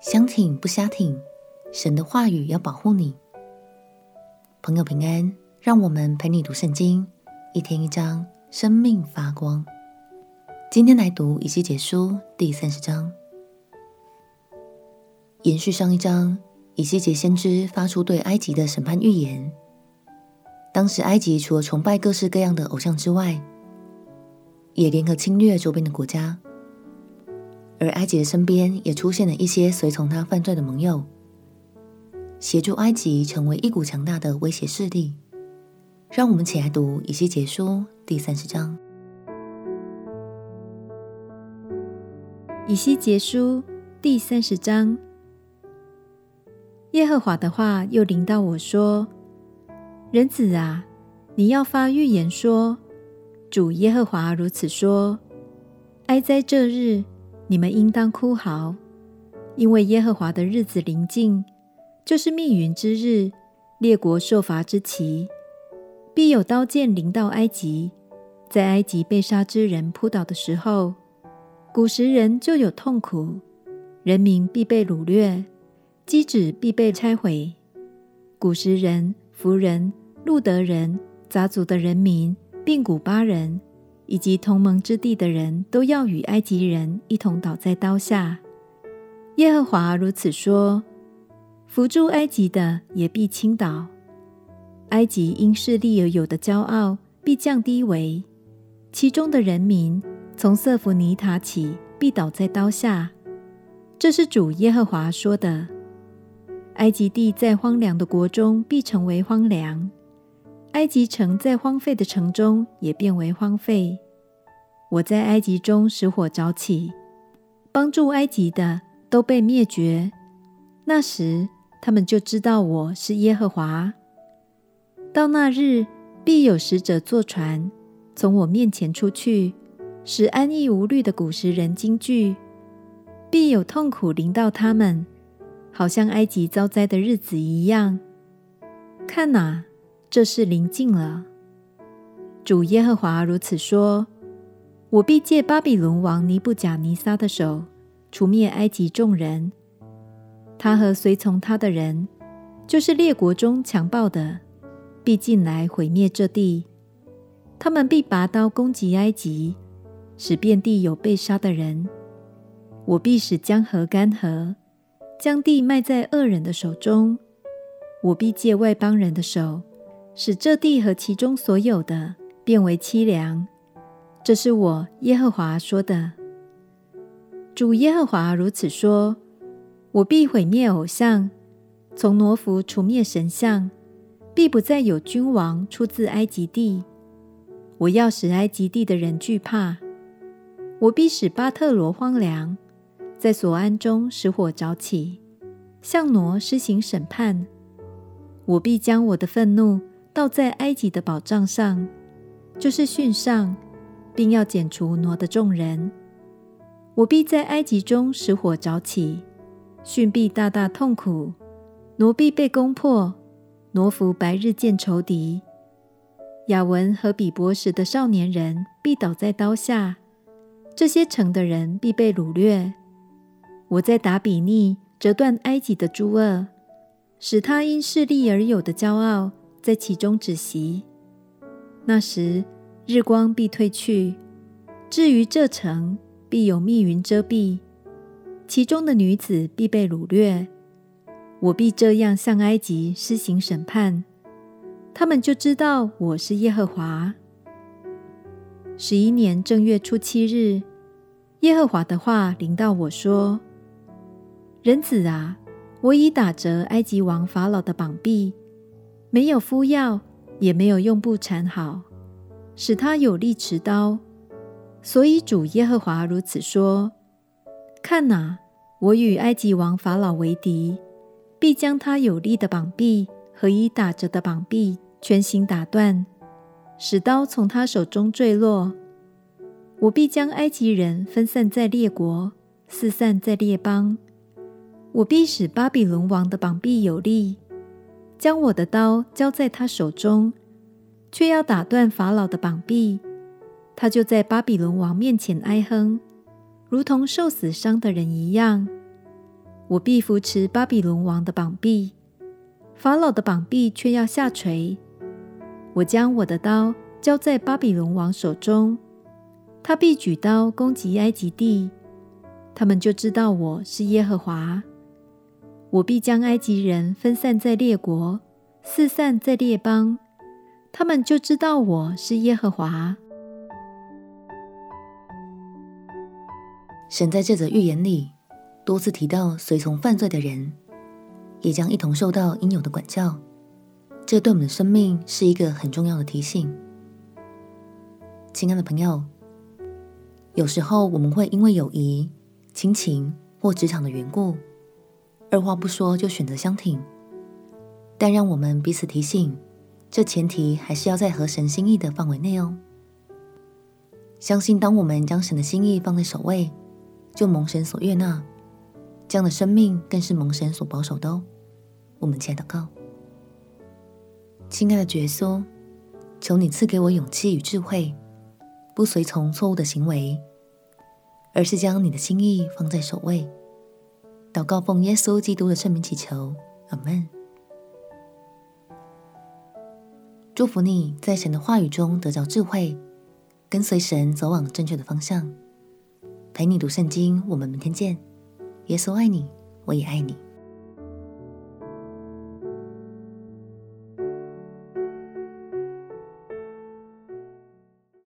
相挺不瞎挺，神的话语要保护你。朋友平安，让我们陪你读圣经，一天一章，生命发光。今天来读以西结书第三十章，延续上一章，以西结先知发出对埃及的审判预言。当时埃及除了崇拜各式各样的偶像之外，也联合侵略周边的国家。而埃及的身边也出现了一些随从他犯罪的盟友，协助埃及成为一股强大的威胁势力。让我们起来读以西结书第三十章。以西结书第三十章，耶和华的话又临到我说：“人子啊，你要发预言说，主耶和华如此说：哀哉这日！”你们应当哭嚎，因为耶和华的日子临近，就是密云之日，列国受罚之期。必有刀剑临到埃及，在埃及被杀之人扑倒的时候，古时人就有痛苦，人民必被掳掠，机子必被拆毁。古时人、弗人、路德人、杂族的人民，并古巴人。以及同盟之地的人都要与埃及人一同倒在刀下。耶和华如此说：扶助埃及的也必倾倒，埃及因势利而有的骄傲必降低为，其中的人民从色弗尼塔起必倒在刀下。这是主耶和华说的。埃及地在荒凉的国中必成为荒凉。埃及城在荒废的城中也变为荒废。我在埃及中使火着起，帮助埃及的都被灭绝。那时，他们就知道我是耶和华。到那日，必有使者坐船，从我面前出去，使安逸无虑的古时人惊惧。必有痛苦临到他们，好像埃及遭灾的日子一样。看哪！这事临近了，主耶和华如此说：我必借巴比伦王尼布甲尼撒的手，除灭埃及众人。他和随从他的人，就是列国中强暴的，必进来毁灭这地。他们必拔刀攻击埃及，使遍地有被杀的人。我必使江河干涸，将地卖在恶人的手中。我必借外邦人的手。使这地和其中所有的变为凄凉，这是我耶和华说的。主耶和华如此说：我必毁灭偶像，从挪弗除灭神像，必不再有君王出自埃及地。我要使埃及地的人惧怕。我必使巴特罗荒凉，在索安中使火着起，向挪施行审判。我必将我的愤怒。倒在埃及的保障上，就是殉上，并要剪除挪的众人。我必在埃及中使火着起，汛必大大痛苦，挪必被攻破，挪弗白日见仇敌。雅文和比伯时的少年人必倒在刀下，这些城的人必被掳掠。我在达比匿折断埃及的诸顎，使他因势利而有的骄傲。在其中止息。那时，日光必退去。至于这城，必有密云遮蔽，其中的女子必被掳掠。我必这样向埃及施行审判，他们就知道我是耶和华。十一年正月初七日，耶和华的话临到我说：“人子啊，我已打折埃及王法老的膀臂。”没有敷药，也没有用布缠好，使他有力持刀。所以主耶和华如此说：看哪，我与埃及王法老为敌，必将他有力的膀臂和已打折的膀臂全行打断，使刀从他手中坠落。我必将埃及人分散在列国，四散在列邦。我必使巴比伦王的膀臂有力。将我的刀交在他手中，却要打断法老的膀臂，他就在巴比伦王面前哀哼，如同受死伤的人一样。我必扶持巴比伦王的膀臂，法老的膀臂却要下垂。我将我的刀交在巴比伦王手中，他必举刀攻击埃及地，他们就知道我是耶和华。我必将埃及人分散在列国，四散在列邦，他们就知道我是耶和华。神在这则预言里多次提到，随从犯罪的人也将一同受到应有的管教。这对我们的生命是一个很重要的提醒。亲爱的朋友，有时候我们会因为友谊、亲情或职场的缘故，二话不说就选择相挺。但让我们彼此提醒，这前提还是要在合神心意的范围内哦。相信当我们将神的心意放在首位，就蒙神所悦纳，这样的生命更是蒙神所保守的哦。我们亲爱的告，亲爱的耶稣，求你赐给我勇气与智慧，不随从错误的行为，而是将你的心意放在首位。祷告奉耶稣基督的圣名祈求，阿门。祝福你在神的话语中得着智慧，跟随神走往正确的方向。陪你读圣经，我们明天见。耶稣爱你，我也爱你。